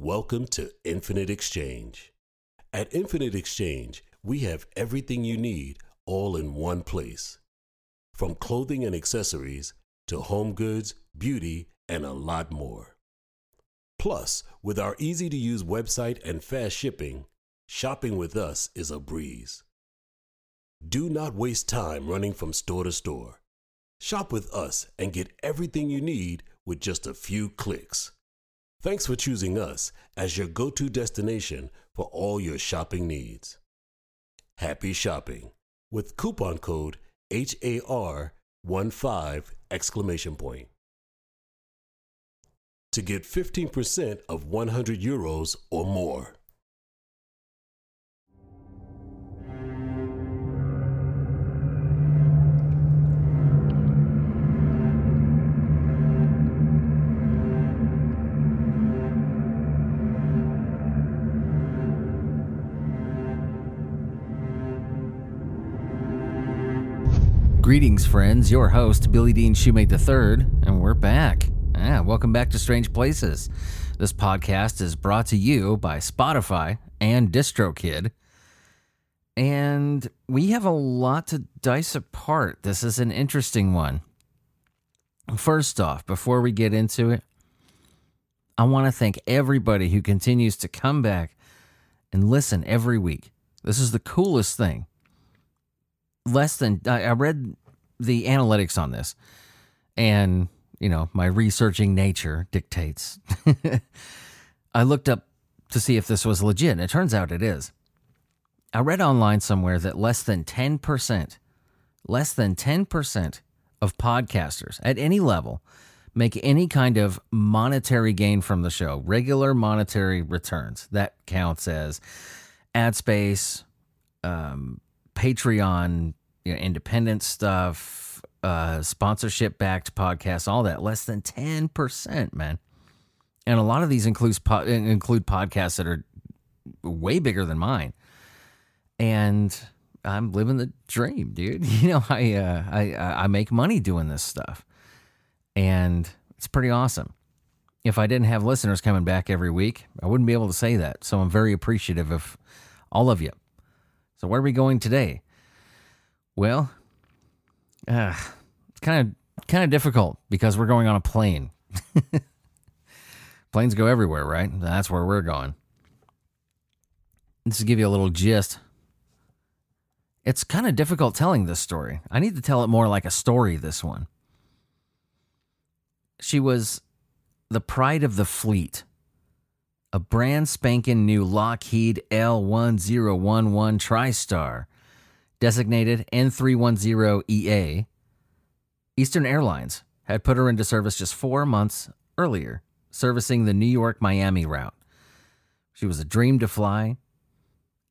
Welcome to Infinite Exchange. At Infinite Exchange, we have everything you need all in one place. From clothing and accessories to home goods, beauty, and a lot more. Plus, with our easy to use website and fast shipping, shopping with us is a breeze. Do not waste time running from store to store. Shop with us and get everything you need with just a few clicks. Thanks for choosing us as your go to destination for all your shopping needs. Happy shopping with coupon code HAR15 exclamation point. To get 15% of 100 euros or more. Greetings, friends. Your host, Billy Dean Shoemate III, and we're back. Yeah, welcome back to Strange Places. This podcast is brought to you by Spotify and DistroKid. And we have a lot to dice apart. This is an interesting one. First off, before we get into it, I want to thank everybody who continues to come back and listen every week. This is the coolest thing less than I, read the analytics on this, and you know my researching nature dictates. I looked up to see if this was legit, and it turns out it is. I read online somewhere that less than ten percent, less than ten percent of podcasters at any level make any kind of monetary gain from the show, regular monetary returns. That counts as ad space, um, Patreon, you know, independent stuff, uh, sponsorship backed podcasts, all that. Less than ten percent, man. And a lot of these includes po- include podcasts that are way bigger than mine. And I'm living the dream, dude. You know, I uh, I I make money doing this stuff, and it's pretty awesome. If I didn't have listeners coming back every week, I wouldn't be able to say that. So I'm very appreciative of all of you. So where are we going today? Well, uh, it's kind of kind of difficult because we're going on a plane. Planes go everywhere, right? That's where we're going. Just to give you a little gist, it's kind of difficult telling this story. I need to tell it more like a story. This one. She was the pride of the fleet, a brand spanking new Lockheed L1011 TriStar designated N310EA, Eastern Airlines had put her into service just four months earlier, servicing the New York Miami route. She was a dream to fly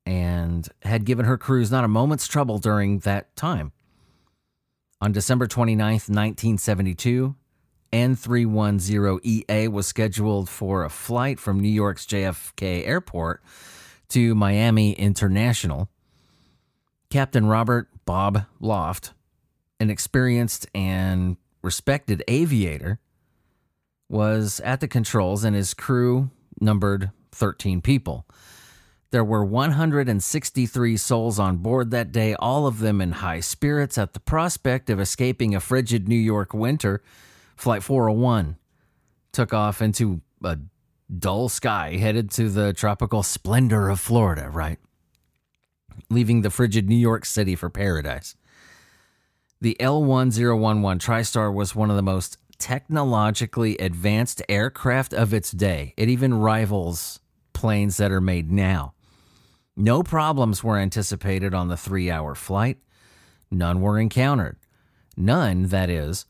and had given her crews not a moment's trouble during that time. On December 29, 1972, N310EA was scheduled for a flight from New York's JFK Airport to Miami International. Captain Robert Bob Loft, an experienced and respected aviator, was at the controls and his crew numbered 13 people. There were 163 souls on board that day, all of them in high spirits at the prospect of escaping a frigid New York winter. Flight 401 took off into a dull sky, headed to the tropical splendor of Florida, right? Leaving the frigid New York City for paradise. The L1011 TriStar was one of the most technologically advanced aircraft of its day. It even rivals planes that are made now. No problems were anticipated on the three hour flight. None were encountered. None, that is,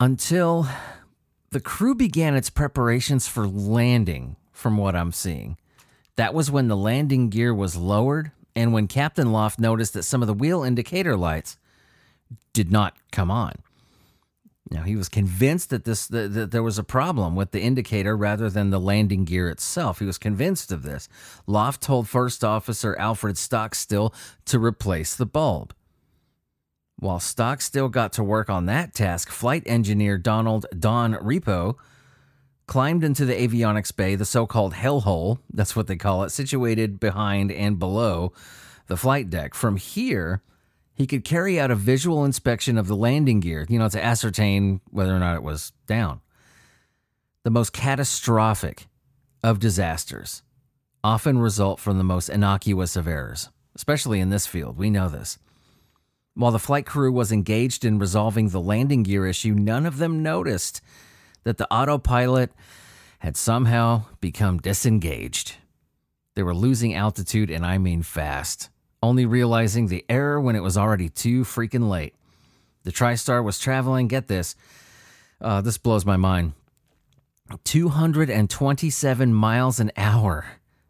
until the crew began its preparations for landing, from what I'm seeing. That was when the landing gear was lowered and when Captain Loft noticed that some of the wheel indicator lights did not come on. Now he was convinced that this that, there was a problem with the indicator rather than the landing gear itself. He was convinced of this. Loft told First Officer Alfred Stockstill to replace the bulb. While Stockstill got to work on that task, flight engineer Donald Don Repo climbed into the avionics bay, the so called hellhole, that's what they call it, situated behind and below the flight deck. From here, he could carry out a visual inspection of the landing gear, you know, to ascertain whether or not it was down. The most catastrophic of disasters often result from the most innocuous of errors, especially in this field. We know this. While the flight crew was engaged in resolving the landing gear issue, none of them noticed that the autopilot had somehow become disengaged. They were losing altitude, and I mean fast, only realizing the error when it was already too freaking late. The TriStar was traveling, get this, uh, this blows my mind, 227 miles an hour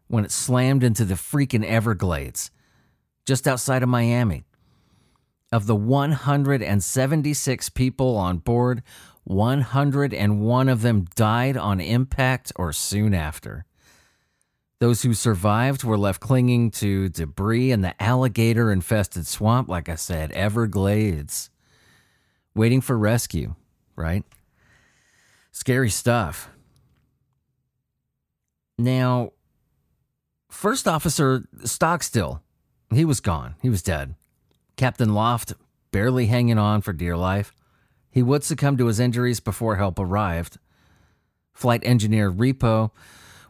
when it slammed into the freaking Everglades just outside of Miami. Of the 176 people on board, 101 of them died on impact or soon after. Those who survived were left clinging to debris in the alligator infested swamp, like I said, Everglades, waiting for rescue, right? Scary stuff. Now, First Officer Stockstill, he was gone. He was dead. Captain Loft, barely hanging on for dear life. He would succumb to his injuries before help arrived. Flight engineer Repo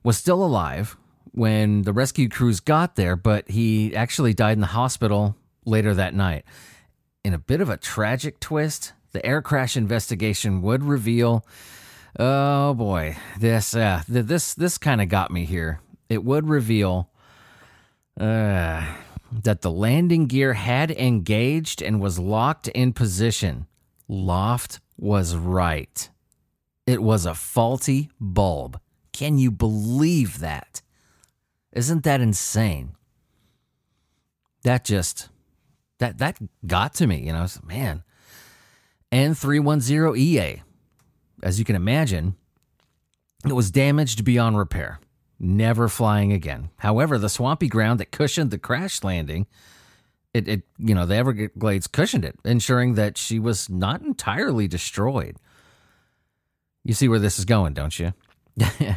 was still alive when the rescue crews got there, but he actually died in the hospital later that night. In a bit of a tragic twist, the air crash investigation would reveal oh boy, this uh, this this kind of got me here. It would reveal uh, that the landing gear had engaged and was locked in position. Loft was right. It was a faulty bulb. Can you believe that? Isn't that insane? That just that that got to me, you know, man. N310EA. As you can imagine, it was damaged beyond repair never flying again. However, the swampy ground that cushioned the crash landing, it, it you know, the Everglades cushioned it, ensuring that she was not entirely destroyed. You see where this is going, don't you?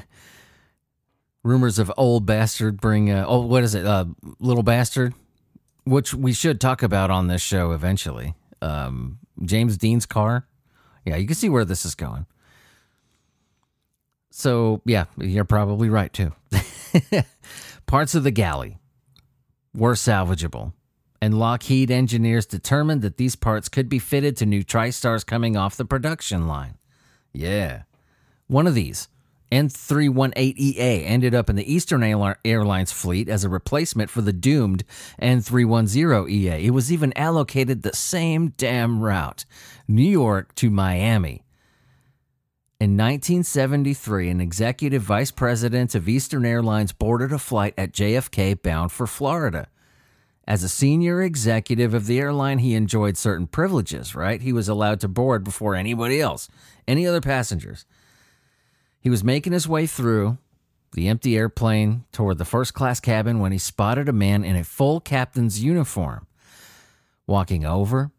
Rumors of old bastard bring uh, oh what is it? Uh, little bastard, which we should talk about on this show eventually. Um, James Dean's car. Yeah, you can see where this is going. So, yeah, you're probably right too. Parts of the galley were salvageable, and Lockheed engineers determined that these parts could be fitted to new TriStars coming off the production line. Yeah. One of these, N318EA, ended up in the Eastern Airlines fleet as a replacement for the doomed N310EA. It was even allocated the same damn route New York to Miami. In 1973, an executive vice president of Eastern Airlines boarded a flight at JFK bound for Florida. As a senior executive of the airline, he enjoyed certain privileges, right? He was allowed to board before anybody else, any other passengers. He was making his way through the empty airplane toward the first class cabin when he spotted a man in a full captain's uniform. Walking over,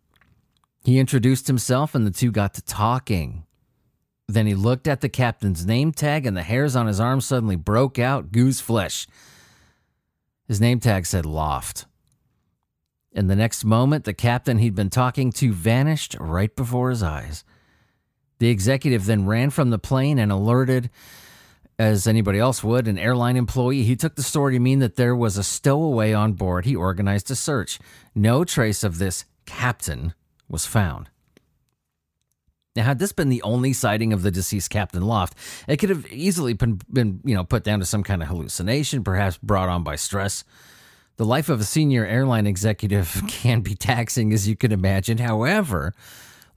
he introduced himself and the two got to talking. Then he looked at the captain's name tag, and the hairs on his arm suddenly broke out goose flesh. His name tag said Loft. In the next moment, the captain he'd been talking to vanished right before his eyes. The executive then ran from the plane and alerted, as anybody else would, an airline employee. He took the story to mean that there was a stowaway on board. He organized a search. No trace of this captain was found. Now, had this been the only sighting of the deceased Captain Loft, it could have easily been, been, you know, put down to some kind of hallucination, perhaps brought on by stress. The life of a senior airline executive can be taxing, as you can imagine. However,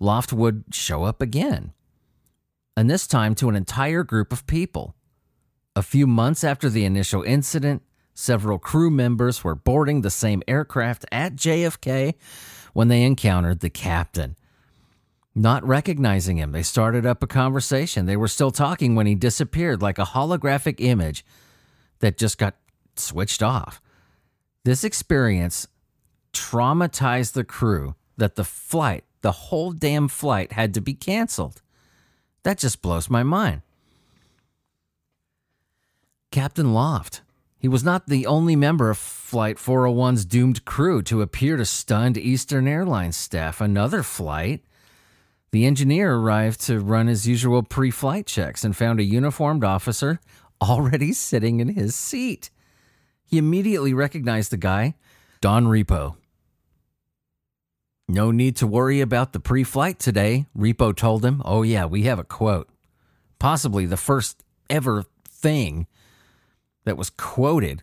Loft would show up again, and this time to an entire group of people. A few months after the initial incident, several crew members were boarding the same aircraft at JFK when they encountered the captain not recognizing him. They started up a conversation. They were still talking when he disappeared like a holographic image that just got switched off. This experience traumatized the crew that the flight, the whole damn flight, had to be canceled. That just blows my mind. Captain Loft. He was not the only member of Flight 401's doomed crew to appear to stunned Eastern Airlines staff. Another flight, the engineer arrived to run his usual pre flight checks and found a uniformed officer already sitting in his seat. He immediately recognized the guy, Don Repo. No need to worry about the pre flight today, Repo told him. Oh, yeah, we have a quote. Possibly the first ever thing that was quoted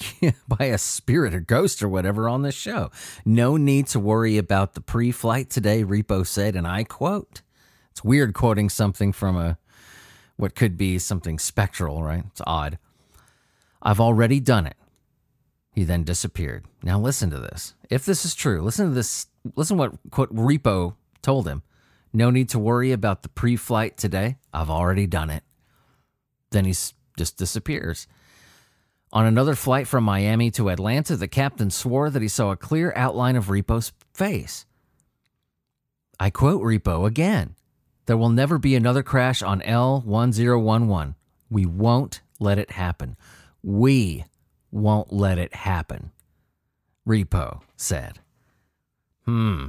by a spirit or ghost or whatever on this show. No need to worry about the pre flight today, Repo said, and I quote. It's weird quoting something from a what could be something spectral, right? It's odd. I've already done it. He then disappeared. Now listen to this. If this is true, listen to this. Listen what quote Repo told him. No need to worry about the pre-flight today. I've already done it. Then he just disappears. On another flight from Miami to Atlanta, the captain swore that he saw a clear outline of Repo's face. I quote Repo again. There will never be another crash on L1011. We won't let it happen. We won't let it happen. Repo said. Hmm.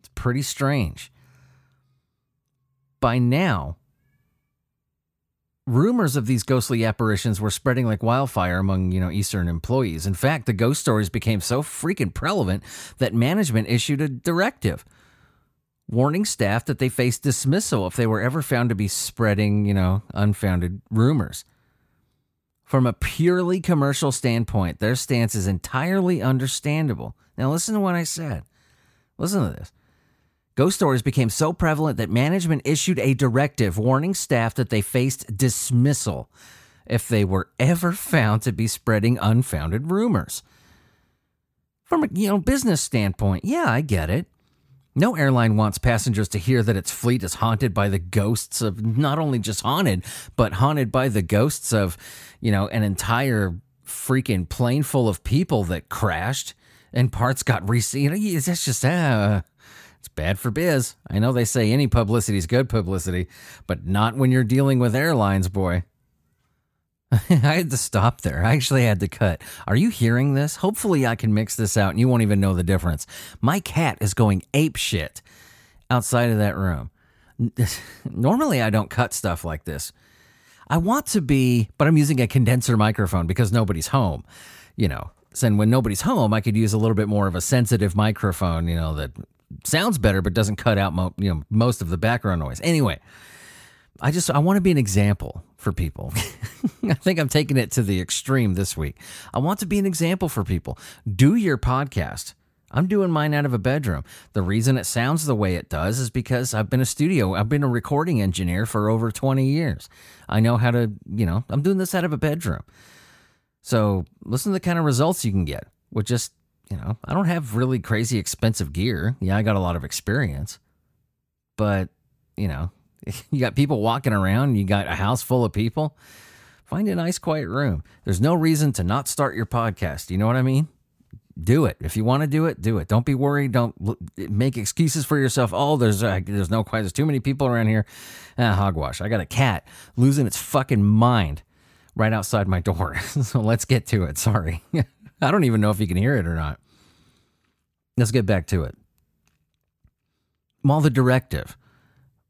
It's pretty strange. By now, rumors of these ghostly apparitions were spreading like wildfire among, you know, Eastern employees. In fact, the ghost stories became so freaking prevalent that management issued a directive warning staff that they faced dismissal if they were ever found to be spreading, you know, unfounded rumors. From a purely commercial standpoint, their stance is entirely understandable. Now, listen to what I said. Listen to this. Ghost stories became so prevalent that management issued a directive warning staff that they faced dismissal if they were ever found to be spreading unfounded rumors. From a you know business standpoint, yeah, I get it. No airline wants passengers to hear that its fleet is haunted by the ghosts of not only just haunted, but haunted by the ghosts of, you know, an entire freaking plane full of people that crashed and parts got reseated. You know, that's just, uh, it's bad for biz. I know they say any publicity is good publicity, but not when you're dealing with airlines, boy. I had to stop there. I actually had to cut. Are you hearing this? Hopefully, I can mix this out and you won't even know the difference. My cat is going ape shit outside of that room. Normally, I don't cut stuff like this. I want to be, but I'm using a condenser microphone because nobody's home, you know. And when nobody's home, I could use a little bit more of a sensitive microphone, you know, that sounds better but doesn't cut out mo- you know most of the background noise. Anyway, I just I want to be an example for people. I think I'm taking it to the extreme this week. I want to be an example for people. Do your podcast. I'm doing mine out of a bedroom. The reason it sounds the way it does is because I've been a studio, I've been a recording engineer for over 20 years. I know how to, you know, I'm doing this out of a bedroom. So listen to the kind of results you can get with just, you know, I don't have really crazy expensive gear. Yeah, I got a lot of experience. But, you know, you got people walking around, you got a house full of people. Find a nice quiet room. There's no reason to not start your podcast. You know what I mean? Do it. If you want to do it, do it. Don't be worried. Don't make excuses for yourself. Oh, there's uh, there's no quiet. There's too many people around here. Ah, hogwash. I got a cat losing its fucking mind right outside my door. so let's get to it. Sorry. I don't even know if you can hear it or not. Let's get back to it. While the directive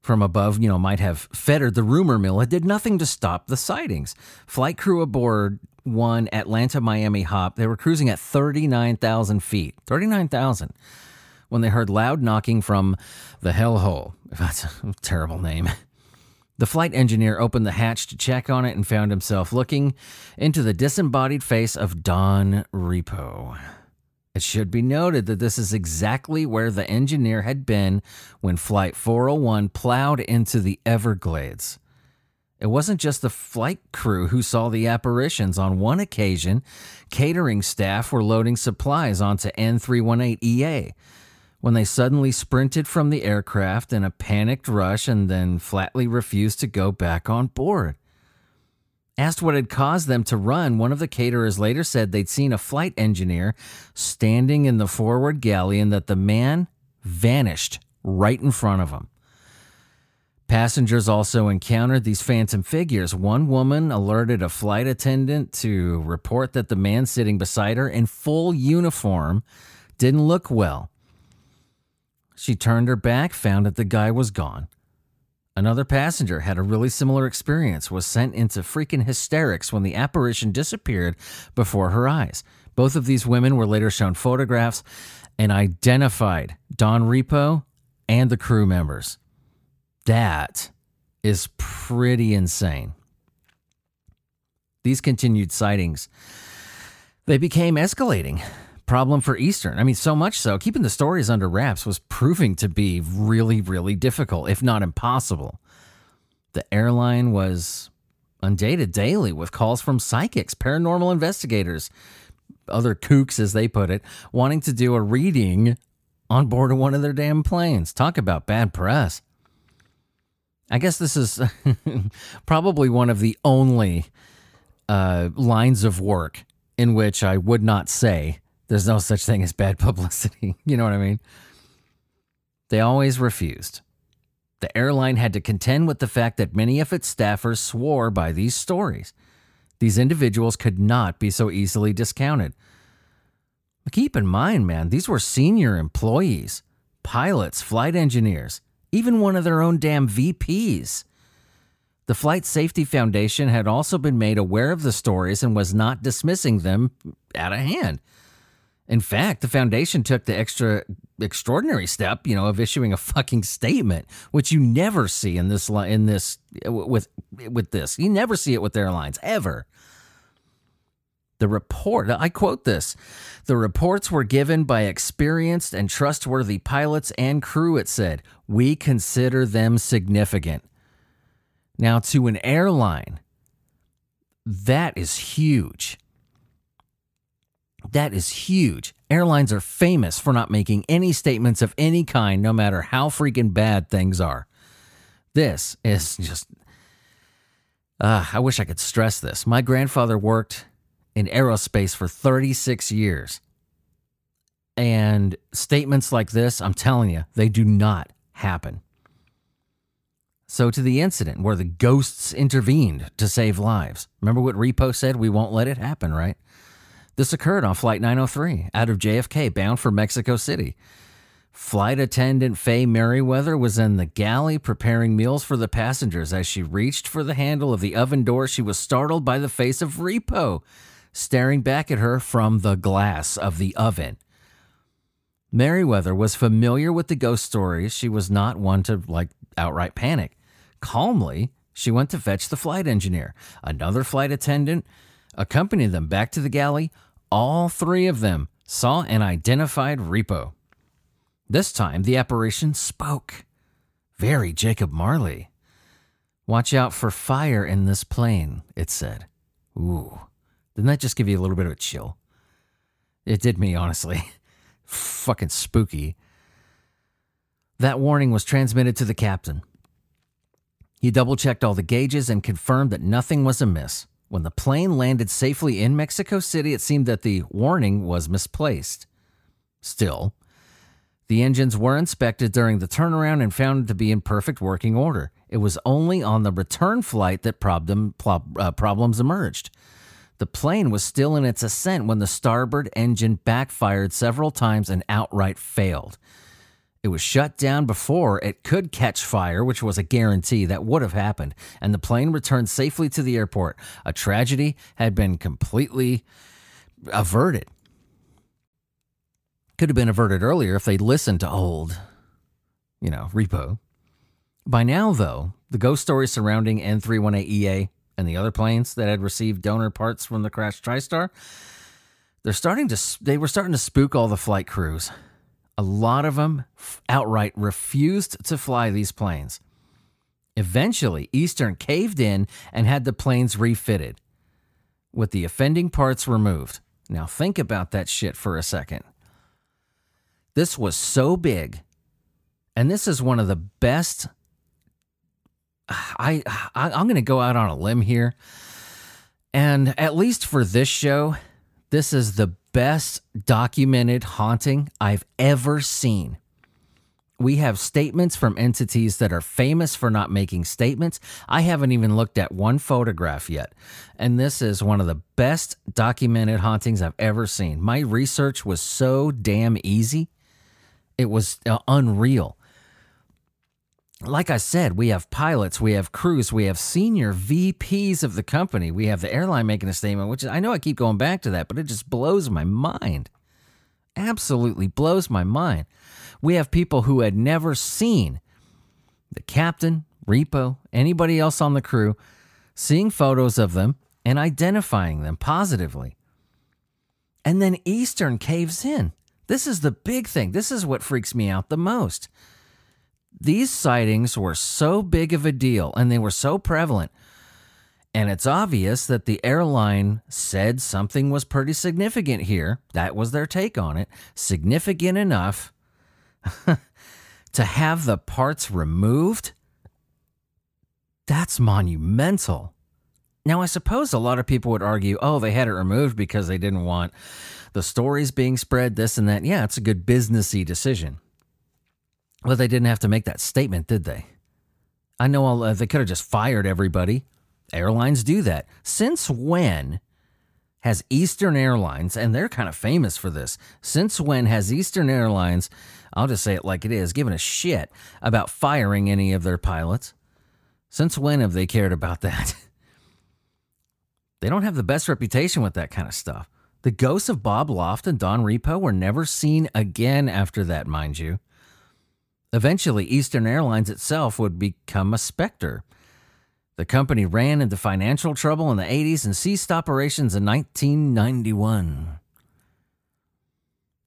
from above, you know, might have fettered the rumor mill, it did nothing to stop the sightings. Flight crew aboard one Atlanta Miami hop, they were cruising at 39,000 feet. 39,000 when they heard loud knocking from the hellhole. That's a terrible name. The flight engineer opened the hatch to check on it and found himself looking into the disembodied face of Don Repo. It should be noted that this is exactly where the engineer had been when Flight 401 plowed into the Everglades. It wasn't just the flight crew who saw the apparitions. On one occasion, catering staff were loading supplies onto N318EA when they suddenly sprinted from the aircraft in a panicked rush and then flatly refused to go back on board. Asked what had caused them to run, one of the caterers later said they'd seen a flight engineer standing in the forward galley and that the man vanished right in front of them. Passengers also encountered these phantom figures. One woman alerted a flight attendant to report that the man sitting beside her in full uniform didn't look well. She turned her back, found that the guy was gone. Another passenger had a really similar experience, was sent into freaking hysterics when the apparition disappeared before her eyes. Both of these women were later shown photographs and identified Don Repo and the crew members. That is pretty insane. These continued sightings they became escalating problem for Eastern. I mean, so much so, keeping the stories under wraps was proving to be really, really difficult, if not impossible. The airline was undated daily with calls from psychics, paranormal investigators, other kooks, as they put it, wanting to do a reading on board of one of their damn planes. Talk about bad press. I guess this is probably one of the only uh, lines of work in which I would not say there's no such thing as bad publicity. you know what I mean? They always refused. The airline had to contend with the fact that many of its staffers swore by these stories. These individuals could not be so easily discounted. But keep in mind, man, these were senior employees, pilots, flight engineers, even one of their own damn VPs. The Flight Safety Foundation had also been made aware of the stories and was not dismissing them out of hand. In fact, the foundation took the extra extraordinary step, you know, of issuing a fucking statement, which you never see in this in this with with this. You never see it with airlines ever. The report, I quote this the reports were given by experienced and trustworthy pilots and crew, it said. We consider them significant. Now, to an airline, that is huge. That is huge. Airlines are famous for not making any statements of any kind, no matter how freaking bad things are. This is just. Uh, I wish I could stress this. My grandfather worked in aerospace for 36 years. And statements like this, I'm telling you, they do not happen. So, to the incident where the ghosts intervened to save lives. Remember what Repo said? We won't let it happen, right? This occurred on Flight 903 out of JFK, bound for Mexico City. Flight attendant Faye Merriweather was in the galley preparing meals for the passengers. As she reached for the handle of the oven door, she was startled by the face of Repo staring back at her from the glass of the oven. Merriweather was familiar with the ghost stories. She was not one to like outright panic. Calmly, she went to fetch the flight engineer. Another flight attendant accompanied them back to the galley. All three of them saw and identified Repo. This time, the apparition spoke. Very Jacob Marley. Watch out for fire in this plane, it said. Ooh, didn't that just give you a little bit of a chill? It did me, honestly. Fucking spooky. That warning was transmitted to the captain. He double checked all the gauges and confirmed that nothing was amiss. When the plane landed safely in Mexico City, it seemed that the warning was misplaced. Still, the engines were inspected during the turnaround and found to be in perfect working order. It was only on the return flight that problem, uh, problems emerged. The plane was still in its ascent when the starboard engine backfired several times and outright failed. It was shut down before it could catch fire, which was a guarantee that would have happened, and the plane returned safely to the airport. A tragedy had been completely averted. Could have been averted earlier if they'd listened to old, you know, repo. By now, though, the ghost stories surrounding N318EA and the other planes that had received donor parts from the crashed TriStar, they're starting to they were starting to spook all the flight crews. A lot of them outright refused to fly these planes. Eventually, Eastern caved in and had the planes refitted with the offending parts removed. Now, think about that shit for a second. This was so big, and this is one of the best. I, I I'm going to go out on a limb here, and at least for this show, this is the best documented haunting I've ever seen. We have statements from entities that are famous for not making statements. I haven't even looked at one photograph yet. And this is one of the best documented hauntings I've ever seen. My research was so damn easy, it was uh, unreal. Like I said, we have pilots, we have crews, we have senior VPs of the company, we have the airline making a statement, which I know I keep going back to that, but it just blows my mind. Absolutely blows my mind we have people who had never seen the captain, repo, anybody else on the crew, seeing photos of them and identifying them positively. And then Eastern caves in. This is the big thing. This is what freaks me out the most. These sightings were so big of a deal and they were so prevalent. And it's obvious that the airline said something was pretty significant here. That was their take on it. Significant enough to have the parts removed, that's monumental. Now, I suppose a lot of people would argue, oh, they had it removed because they didn't want the stories being spread, this and that. Yeah, it's a good businessy decision. But they didn't have to make that statement, did they? I know all, uh, they could have just fired everybody. Airlines do that. Since when has Eastern Airlines, and they're kind of famous for this, since when has Eastern Airlines I'll just say it like it is, given a shit about firing any of their pilots. Since when have they cared about that? they don't have the best reputation with that kind of stuff. The ghosts of Bob Loft and Don Repo were never seen again after that, mind you. Eventually, Eastern Airlines itself would become a specter. The company ran into financial trouble in the 80s and ceased operations in 1991.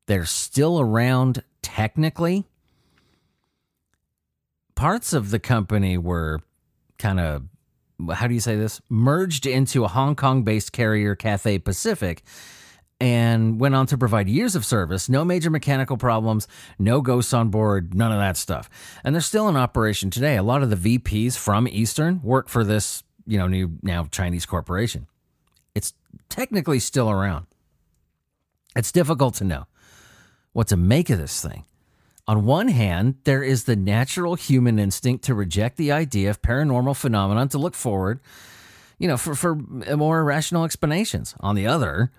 They're still around technically. Parts of the company were kind of, how do you say this? Merged into a Hong Kong based carrier, Cathay Pacific, and went on to provide years of service, no major mechanical problems, no ghosts on board, none of that stuff. And they're still in operation today. A lot of the VPs from Eastern work for this, you know, new now Chinese corporation. It's technically still around. It's difficult to know what to make of this thing. On one hand, there is the natural human instinct to reject the idea of paranormal phenomenon to look forward, you know, for, for more rational explanations. On the other,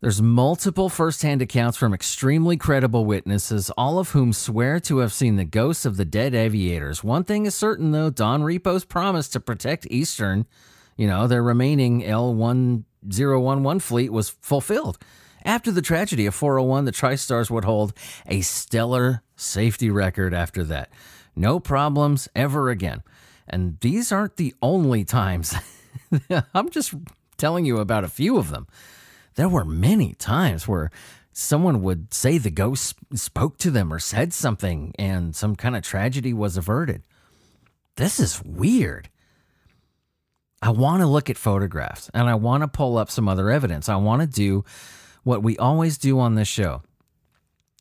there's multiple firsthand accounts from extremely credible witnesses, all of whom swear to have seen the ghosts of the dead aviators. One thing is certain, though Don Repo's promise to protect Eastern, you know, their remaining L1011 fleet was fulfilled. After the tragedy of 401, the TriStars would hold a stellar safety record after that. No problems ever again. And these aren't the only times. I'm just telling you about a few of them. There were many times where someone would say the ghost spoke to them or said something and some kind of tragedy was averted. This is weird. I want to look at photographs and I want to pull up some other evidence. I want to do what we always do on this show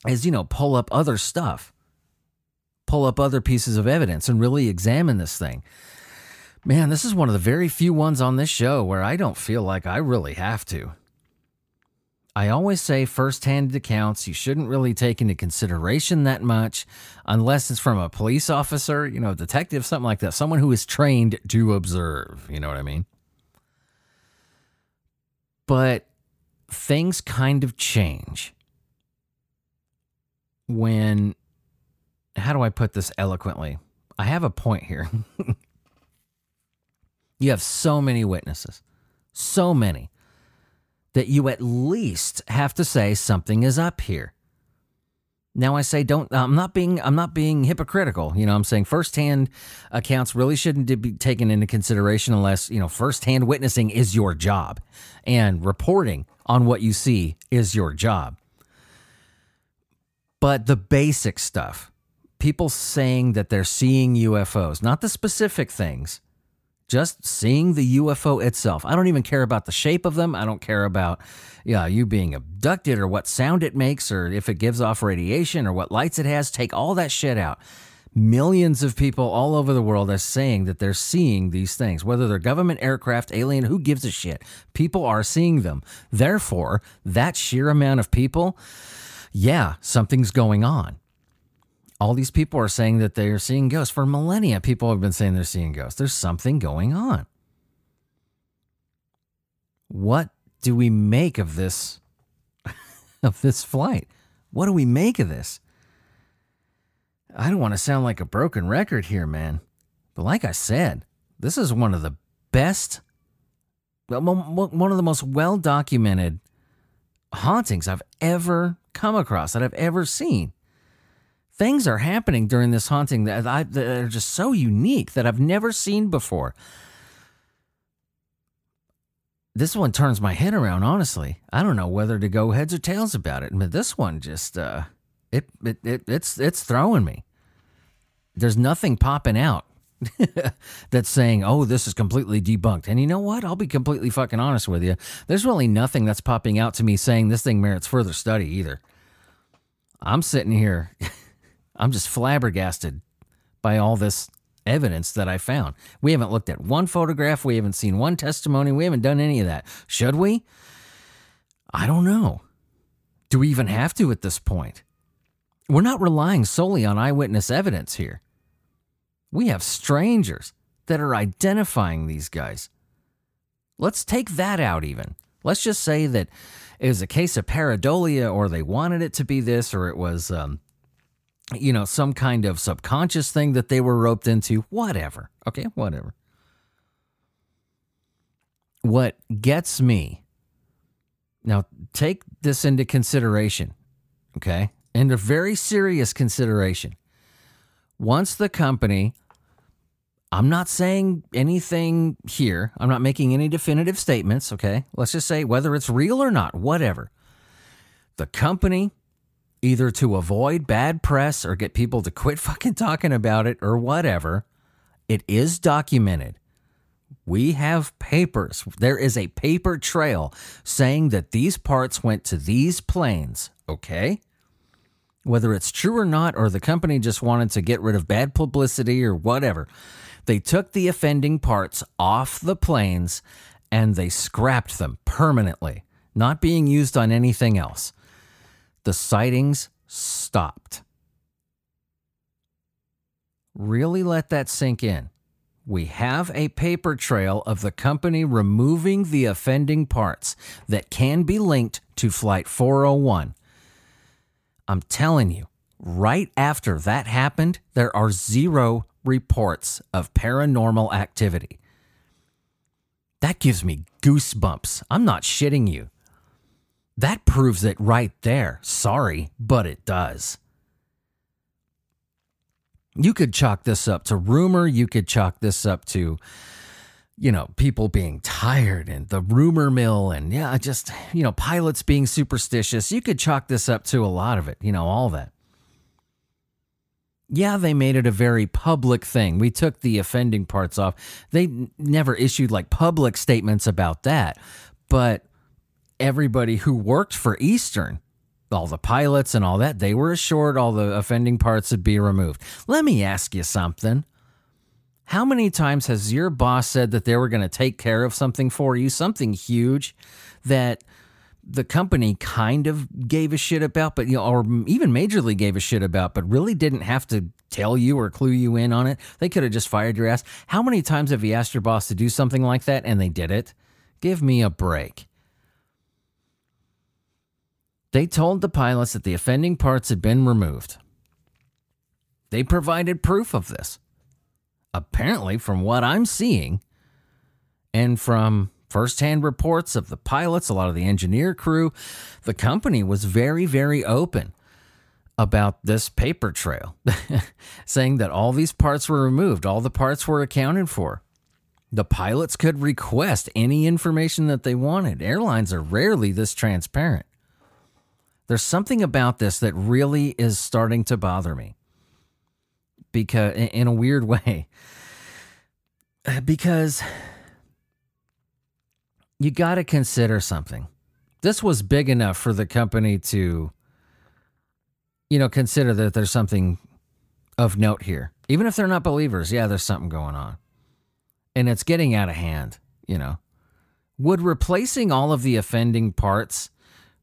is, you know, pull up other stuff, pull up other pieces of evidence and really examine this thing. Man, this is one of the very few ones on this show where I don't feel like I really have to. I always say first-hand accounts you shouldn't really take into consideration that much unless it's from a police officer, you know, detective, something like that, someone who is trained to observe, you know what I mean? But things kind of change when how do I put this eloquently? I have a point here. you have so many witnesses, so many, that you at least have to say something is up here. Now I say don't I'm not being I'm not being hypocritical. You know, I'm saying firsthand accounts really shouldn't be taken into consideration unless, you know, firsthand witnessing is your job and reporting on what you see is your job. But the basic stuff, people saying that they're seeing UFOs, not the specific things, just seeing the UFO itself. I don't even care about the shape of them. I don't care about yeah, you being abducted or what sound it makes or if it gives off radiation or what lights it has. Take all that shit out. Millions of people all over the world are saying that they're seeing these things, whether they're government aircraft, alien, who gives a shit? People are seeing them. Therefore, that sheer amount of people, yeah, something's going on. All these people are saying that they are seeing ghosts. For millennia, people have been saying they're seeing ghosts. There's something going on. What do we make of this of this flight? What do we make of this? I don't want to sound like a broken record here, man. But like I said, this is one of the best one of the most well documented hauntings I've ever come across that I've ever seen. Things are happening during this haunting that, I, that are just so unique that I've never seen before. This one turns my head around, honestly. I don't know whether to go heads or tails about it, but this one just uh it, it, it it's it's throwing me. There's nothing popping out that's saying, oh, this is completely debunked. And you know what? I'll be completely fucking honest with you. There's really nothing that's popping out to me saying this thing merits further study either. I'm sitting here, I'm just flabbergasted by all this evidence that I found. We haven't looked at one photograph, we haven't seen one testimony, we haven't done any of that. Should we? I don't know. Do we even have to at this point? We're not relying solely on eyewitness evidence here. We have strangers that are identifying these guys. Let's take that out, even. Let's just say that it was a case of pareidolia, or they wanted it to be this, or it was, um, you know, some kind of subconscious thing that they were roped into. Whatever. Okay, whatever. What gets me now, take this into consideration, okay? Into very serious consideration once the company, I'm not saying anything here, I'm not making any definitive statements, okay? Let's just say whether it's real or not, whatever. The company, either to avoid bad press or get people to quit fucking talking about it or whatever, it is documented. We have papers. There is a paper trail saying that these parts went to these planes, okay? whether it's true or not, or the company just wanted to get rid of bad publicity or whatever. They took the offending parts off the planes and they scrapped them permanently, not being used on anything else. The sightings stopped. Really let that sink in. We have a paper trail of the company removing the offending parts that can be linked to Flight 401 I'm telling you, right after that happened, there are zero reports of paranormal activity. That gives me goosebumps. I'm not shitting you. That proves it right there. Sorry, but it does. You could chalk this up to rumor. You could chalk this up to you know, people being tired and the rumor mill and yeah, just, you know, pilots being superstitious. You could chalk this up to a lot of it, you know, all that. Yeah, they made it a very public thing. We took the offending parts off. They never issued like public statements about that. But everybody who worked for Eastern, all the pilots and all that, they were assured all the offending parts would be removed. Let me ask you something. How many times has your boss said that they were going to take care of something for you, something huge that the company kind of gave a shit about, but you know, or even majorly gave a shit about, but really didn't have to tell you or clue you in on it? They could have just fired your ass. How many times have you asked your boss to do something like that and they did it? Give me a break. They told the pilots that the offending parts had been removed. They provided proof of this apparently, from what I'm seeing, and from firsthand reports of the pilots, a lot of the engineer crew, the company was very, very open about this paper trail, saying that all these parts were removed, all the parts were accounted for. The pilots could request any information that they wanted. Airlines are rarely this transparent. There's something about this that really is starting to bother me. Because in a weird way. Because you got to consider something. This was big enough for the company to you know consider that there's something of note here. Even if they're not believers yeah there's something going on. And it's getting out of hand you know. Would replacing all of the offending parts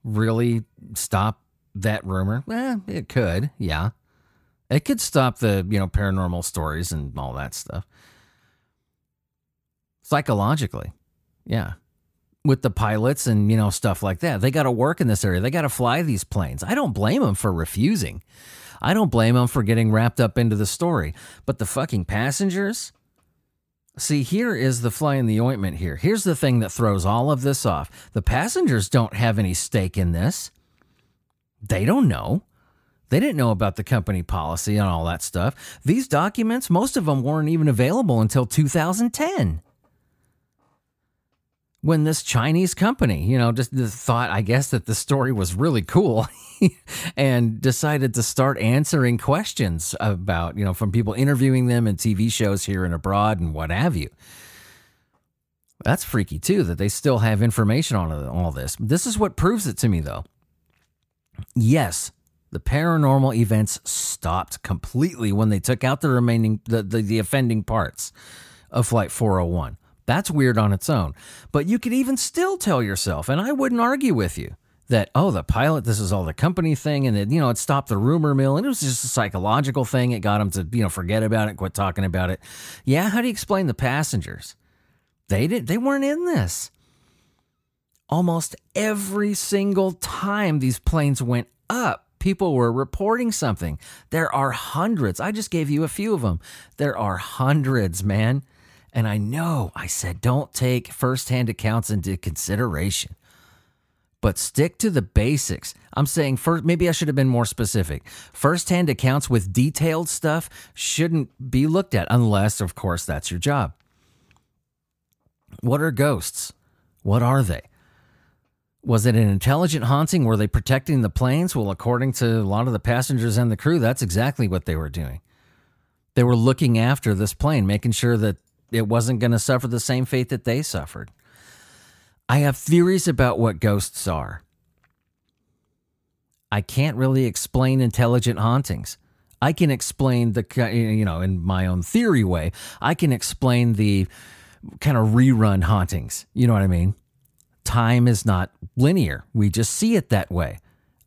really stop that rumor? Eh, it could, yeah. It could stop the, you know, paranormal stories and all that stuff. Psychologically. Yeah. With the pilots and, you know, stuff like that. They got to work in this area. They got to fly these planes. I don't blame them for refusing. I don't blame them for getting wrapped up into the story. But the fucking passengers, See, here is the fly in the ointment here. Here's the thing that throws all of this off. The passengers don't have any stake in this. They don't know. They didn't know about the company policy and all that stuff. These documents, most of them weren't even available until 2010 when this Chinese company, you know, just thought, I guess, that the story was really cool and decided to start answering questions about, you know, from people interviewing them in TV shows here and abroad and what have you. That's freaky too, that they still have information on uh, all this. This is what proves it to me, though. Yes, the paranormal events stopped completely when they took out the remaining, the, the, the offending parts of Flight 401. That's weird on its own. But you could even still tell yourself, and I wouldn't argue with you, that, oh, the pilot, this is all the company thing, and it, you know, it stopped the rumor mill, and it was just a psychological thing. It got them to, you know, forget about it, quit talking about it. Yeah, how do you explain the passengers? They didn't, they weren't in this. Almost every single time these planes went up, people were reporting something. There are hundreds. I just gave you a few of them. There are hundreds, man. And I know I said don't take firsthand accounts into consideration, but stick to the basics. I'm saying first, maybe I should have been more specific. Firsthand accounts with detailed stuff shouldn't be looked at unless, of course, that's your job. What are ghosts? What are they? Was it an intelligent haunting? Were they protecting the planes? Well, according to a lot of the passengers and the crew, that's exactly what they were doing. They were looking after this plane, making sure that it wasn't going to suffer the same fate that they suffered. I have theories about what ghosts are. I can't really explain intelligent hauntings. I can explain the, you know, in my own theory way, I can explain the kind of rerun hauntings. You know what I mean? Time is not linear. We just see it that way.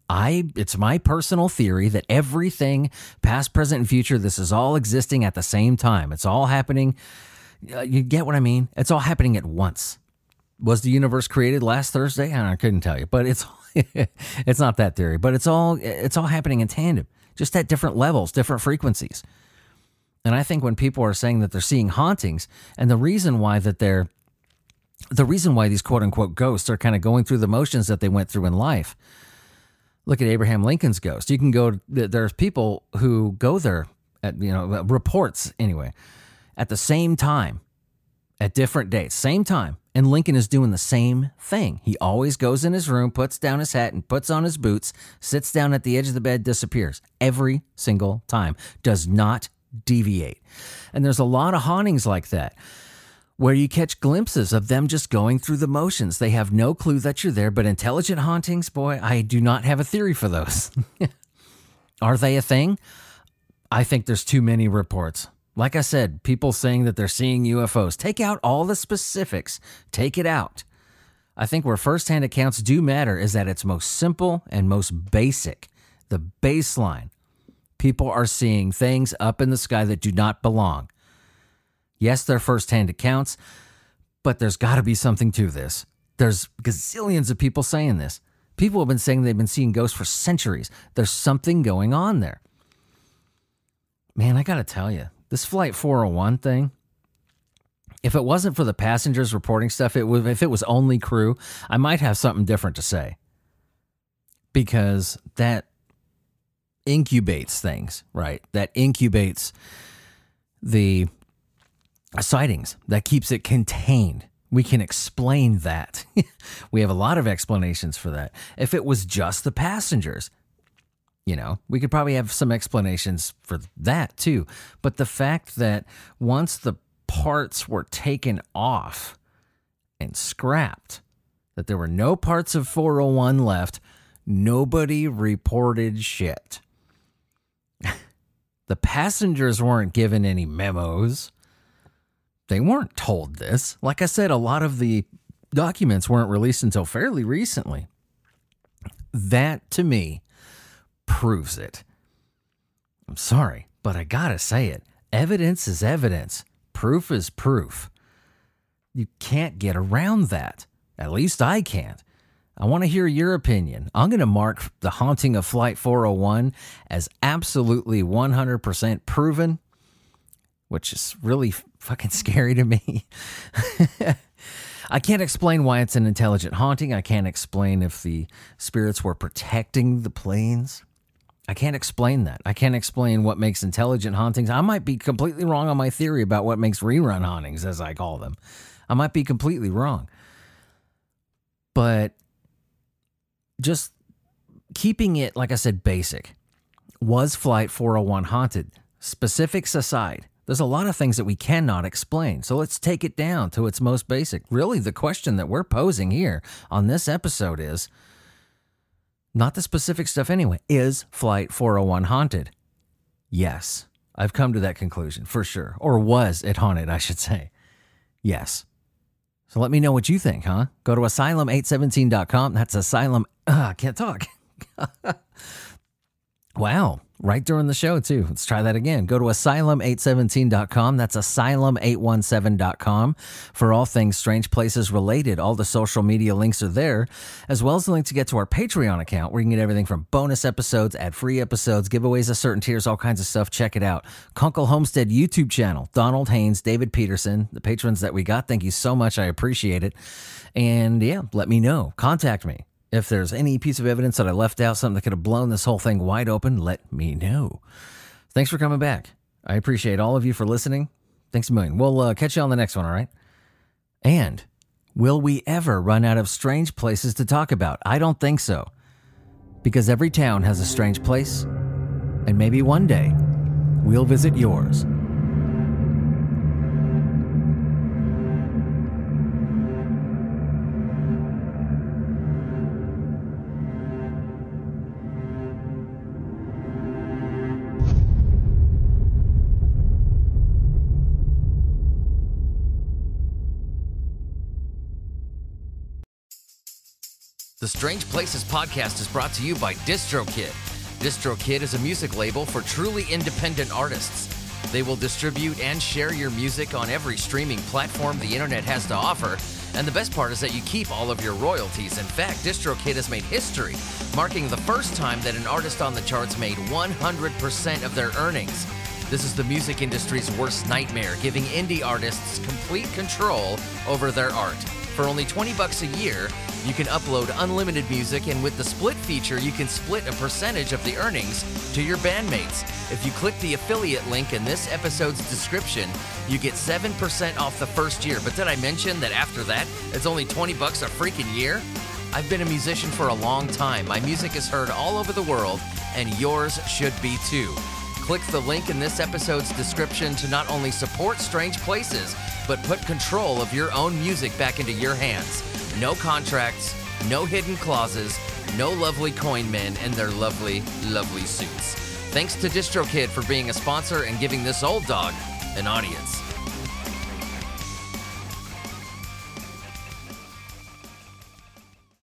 I it's my personal theory that everything past, present, and future this is all existing at the same time. It's all happening Uh, you get what I mean? It's all happening at once. Was the universe created last Thursday? I couldn't tell you, but it's it's not that theory. But it's all it's all happening in tandem, just at different levels, different frequencies. And I think when people are saying that they're seeing hauntings, and the reason why that they're the reason why these quote unquote ghosts are kind of going through the motions that they went through in life. Look at Abraham Lincoln's ghost. You can go. There's people who go there at you know uh, reports anyway at the same time, at different dates, same time. And Lincoln is doing the same thing. He always goes in his room, puts down his hat, and puts on his boots, sits down at the edge of the bed, disappears every single time, does not deviate. And there's a lot of hauntings like that where you catch glimpses of them just going through the motions. They have no clue that you're there, but intelligent hauntings, boy, I do not have a theory for those. Are they a thing? I think there's too many reports. Like I said, people saying that they're seeing UFOs. Take out all the specifics, take it out. I think where firsthand accounts do matter is that it's most simple and most basic. The baseline. People are seeing things up in the sky that do not belong. Yes, they're firsthand accounts, but there's got to be something to this. There's gazillions of people saying this. People have been saying they've been seeing ghosts for centuries. There's something going on there. Man, I got to tell you, this Flight 401 thing, if it wasn't for the passengers reporting stuff, it would, if it was only crew, I might have something different to say. Because that incubates things, right? That incubates the sightings, that keeps it contained. We can explain that. we have a lot of explanations for that. If it was just the passengers, you know, we could probably have some explanations for that too. But the fact that once the parts were taken off and scrapped, that there were no parts of 401 left, nobody reported shit. the passengers weren't given any memos. They weren't told this. Like I said, a lot of the documents weren't released until fairly recently. That to me proves it. I'm sorry, but I gotta say it. Evidence is evidence, proof is proof. You can't get around that. At least I can't. I want to hear your opinion. I'm going to mark the haunting of Flight 401 as absolutely 100% proven, which is really fucking scary to me. I can't explain why it's an intelligent haunting. I can't explain if the spirits were protecting the planes. I can't explain that. I can't explain what makes intelligent hauntings. I might be completely wrong on my theory about what makes rerun hauntings, as I call them. I might be completely wrong. But just keeping it, like I said, basic. Was Flight 401 haunted? Specifics aside, there's a lot of things that we cannot explain. So let's take it down to its most basic. Really, the question that we're posing here on this episode is not the specific stuff anyway. Is Flight 401 haunted? Yes. I've come to that conclusion for sure. Or was it haunted, I should say. Yes. So let me know what you think, huh? Go to asylum817.com. That's asylum. Uh, can't talk. wow right during the show, too. Let's try that again. Go to asylum817.com. That's asylum817.com for all things Strange Places related. All the social media links are there, as well as the link to get to our Patreon account where you can get everything from bonus episodes, ad free episodes, giveaways of certain tiers, all kinds of stuff. Check it out. Kunkel Homestead YouTube channel, Donald Haynes, David Peterson, the patrons that we got. Thank you so much. I appreciate it. And yeah, let me know. Contact me. If there's any piece of evidence that I left out, something that could have blown this whole thing wide open, let me know. Thanks for coming back. I appreciate all of you for listening. Thanks a million. We'll uh, catch you on the next one, all right? And will we ever run out of strange places to talk about? I don't think so. Because every town has a strange place, and maybe one day we'll visit yours. The Strange Places podcast is brought to you by DistroKid. DistroKid is a music label for truly independent artists. They will distribute and share your music on every streaming platform the internet has to offer. And the best part is that you keep all of your royalties. In fact, DistroKid has made history, marking the first time that an artist on the charts made 100% of their earnings. This is the music industry's worst nightmare, giving indie artists complete control over their art. For only 20 bucks a year, you can upload unlimited music, and with the split feature, you can split a percentage of the earnings to your bandmates. If you click the affiliate link in this episode's description, you get 7% off the first year. But did I mention that after that, it's only 20 bucks a freaking year? I've been a musician for a long time. My music is heard all over the world, and yours should be too. Click the link in this episode's description to not only support Strange Places, but put control of your own music back into your hands. No contracts, no hidden clauses, no lovely coin men and their lovely, lovely suits. Thanks to DistroKid for being a sponsor and giving this old dog an audience.